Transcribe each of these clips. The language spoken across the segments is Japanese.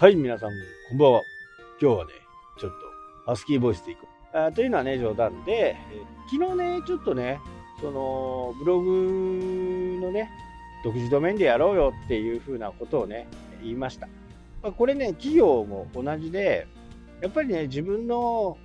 はい、皆さん、こんばんは。今日はね、ちょっと、ハスキーボイスでいこう。あというのはね、冗談で、昨日ね、ちょっとね、その、ブログのね、独自ドメインでやろうよっていうふうなことをね、言いました。まあ、これね、企業も同じで、やっぱりね、自分の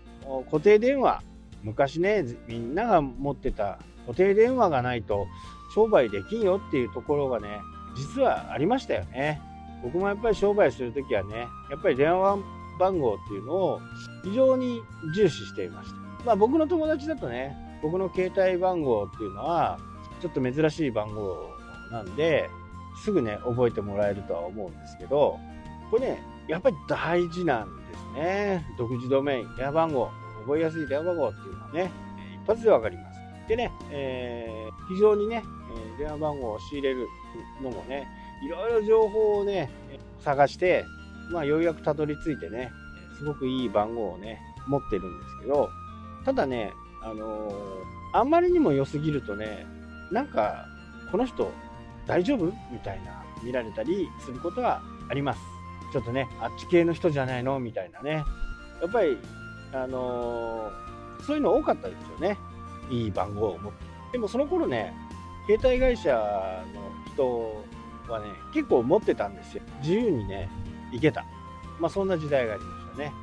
固定電話、昔ね、みんなが持ってた固定電話がないと商売できんよっていうところがね、実はありましたよね。僕もやっぱり商売するときはね、やっぱり電話番号っていうのを非常に重視していました。まあ僕の友達だとね、僕の携帯番号っていうのは、ちょっと珍しい番号なんで、すぐね、覚えてもらえるとは思うんですけど、これね、やっぱり大事なんですね。独自ドメイン、電話番号、覚えやすい電話番号っていうのはね、一発でわかります。でね、えー非常にね、電話番号を仕入れるのもね、いろいろ情報をね、探して、まあ、ようやくたどり着いてね、すごくいい番号をね、持ってるんですけど、ただね、あのーあんまりにも良すぎるとね、なんか、この人大丈夫？みたいな見られたりすることはあります。ちょっとね、あっち系の人じゃないの？みたいなね。やっぱり、あのーそういうの多かったですよね。いい番号を持って。でもその頃ね、携帯会社の人はね、結構持ってたんですよ。自由にね、行けた。まあそんな時代がありましたね。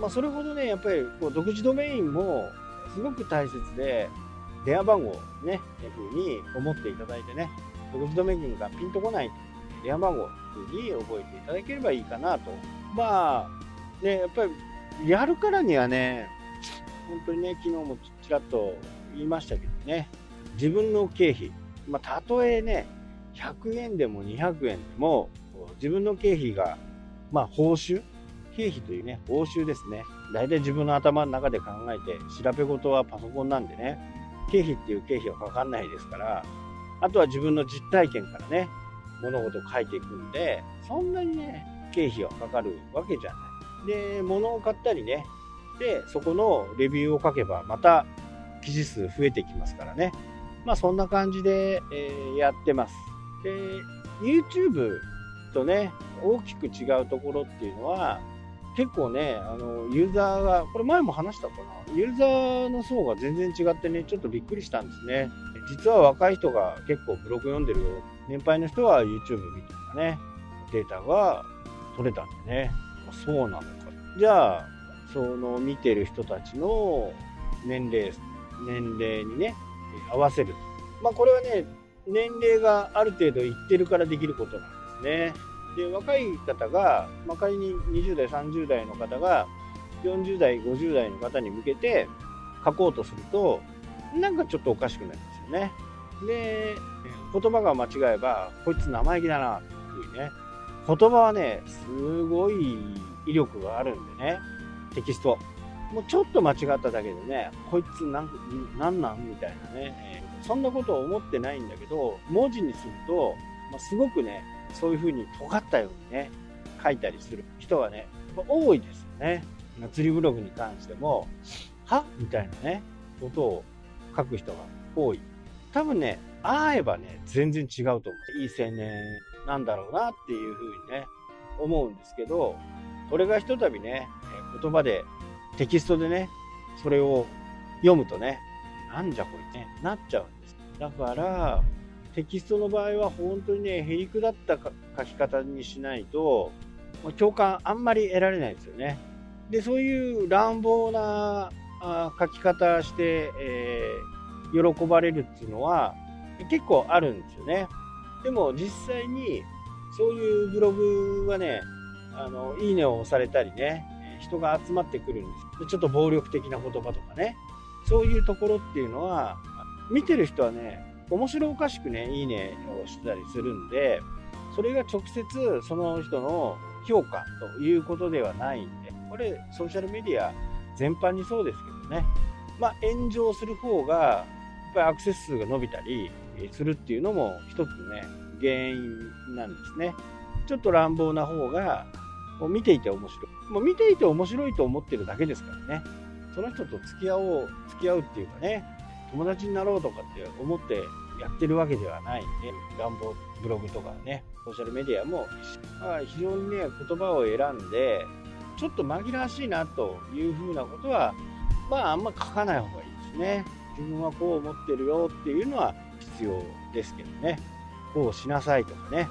まあそれほどね、やっぱりこう独自ドメインもすごく大切で、電話番号をね、いうふうに思っていただいてね、独自ドメインがピンとこない電話番号というふうに覚えていただければいいかなと。まあ、ね、やっぱりやるからにはね、本当にね、昨日もちらっと言いましたけどね、自分の経費、まあ、たとえね、100円でも200円でも、自分の経費が、まあ、報酬？経費というね、報酬ですね。大体自分の頭の中で考えて、調べ事はパソコンなんでね、経費っていう経費はかかんないですから、あとは自分の実体験からね、物事を書いていくんで、そんなにね、経費はかかるわけじゃない。で、物を買ったりね、で、そこのレビューを書けば、また記事数増えてきますからね。まあそんな感じで、えーやってます。で、YouTube とね、大きく違うところっていうのは、結構ね、あの、ユーザーが、これ前も話したかな、ユーザーの層が全然違ってね、ちょっとびっくりしたんですね。実は若い人が結構ブログ読んでるよ。年配の人は YouTube 見てるかね、データが取れたんでね、そうなのか。じゃあ、その見てる人たちの年齢、年齢にね、合わせる。まあこれはね、年齢がある程度いってるからできることなんですね。で、若い方が、まあ、仮に20代、30代の方が、40代、50代の方に向けて書こうとすると、なんかちょっとおかしくなりますよね。で、言葉が間違えば、こいつ生意気だな、っていうね。言葉はね、すごい威力があるんでね、テキスト。もうちょっと間違っただけでね、こいつなんなんなんみたいなね、そんなことを思ってないんだけど、文字にすると、まあ、すごくね、そういう風に尖ったようにね、書いたりする人はね、多いですよね。釣りブログに関しても、はみたいなね、ことを書く人が多い。多分ね、会えばね、全然違うと思う。いい青年なんだろうなっていう風にね、思うんですけど、それがひとたびね、言葉で、テキストでね、それを読むとね、なんじゃこいつね、なっちゃうんです。だから、テキストの場合は本当にね、へりくだった書き方にしないと、共感あんまり得られないですよね。で、そういう乱暴な書き方して、えー喜ばれるっていうのは結構あるんですよね。でも実際にそういうブログはね、あの、いいねを押されたりね、人が集まってくるんです。ちょっと暴力的な言葉とかね、そういうところっていうのは、見てる人はね、面白おかしくね、いいねをしたりするんで、それが直接その人の評価ということではないんで、これソーシャルメディア全般にそうですけどね、まあ炎上する方が、やっぱりアクセス数が伸びたりするっていうのも一つね、原因なんですね。ちょっと乱暴な方が、もう見ていて面白い。もう見ていて面白いと思ってるだけですからね。その人と付き合おう、付き合うっていうかね、友達になろうとかって思ってやってるわけではないんで、乱暴ブログとかね、ソーシャルメディアもあ非常にね言葉を選んでちょっと紛らわしいなというふうなことはまああんま書かない方がいいですね自分はこう思ってるよっていうのは必要ですけどねこうしなさいとかね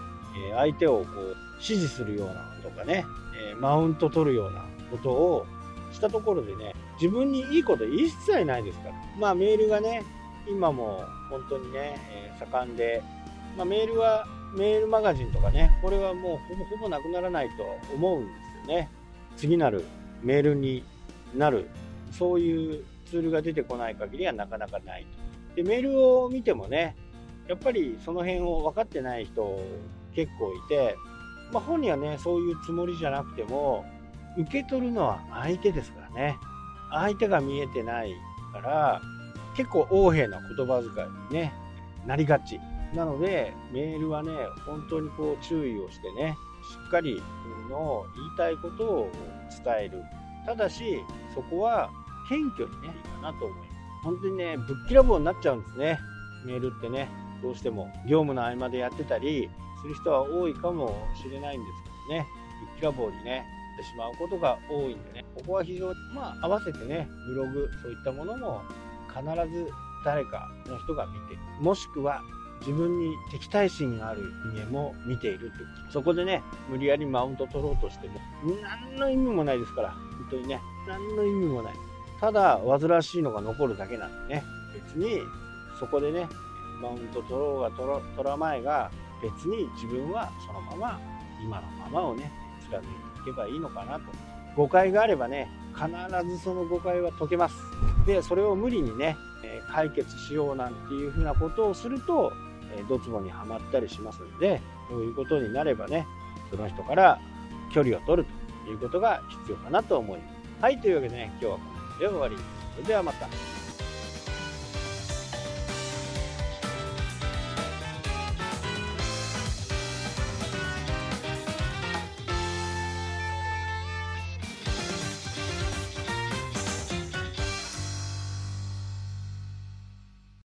え相手をこう指示するようなとかねえマウント取るようなことをしたところでね自分にいいこと一切ないですから。まあメールがね今も本当にね、え、盛んで、まあ、メールはメールマガジンとかねこれはもうほぼほぼなくならないと思うんですよね。次なるメールになるそういうツールが出てこない限りはなかなかないと。でメールを見てもねやっぱりその辺を分かってない人結構いて、まあ、本人はねそういうつもりじゃなくても受け取るのは相手ですからね。相手が見えてないから結構横柄な言葉遣いに、ね、なりがち。なのでメールはね本当にこう注意をしてねしっかりの言いたいことを伝える。ただしそこは謙虚にねいいかなと思います。本当にねぶっきらぼうになっちゃうんですね。メールってねどうしても業務の合間でやってたりする人は多いかもしれないんですけどね。ぶっきらぼうにねってしまうことが多いんでね。ここは非常にまあ合わせてねブログそういったものも必ず誰かの人が見てもしくは自分に敵対心がある人間も見ているという。そこでね無理やりマウント取ろうとしても何の意味もないですから。本当にね何の意味もない。ただ煩わしいのが残るだけなんでね。別にそこでねマウント取ろうが取ら取らまいが別に自分はそのまま今のままをね貫いていけばいいのかなと。誤解があればね必ずその誤解は解けます。でそれを無理にね解決しようなんていうふうなことをするとドツボにはまったりしますんでそういうことになればねその人から距離を取るということが必要かなと思います。はいというわけでね今日はこの辺で終わり。それではまた。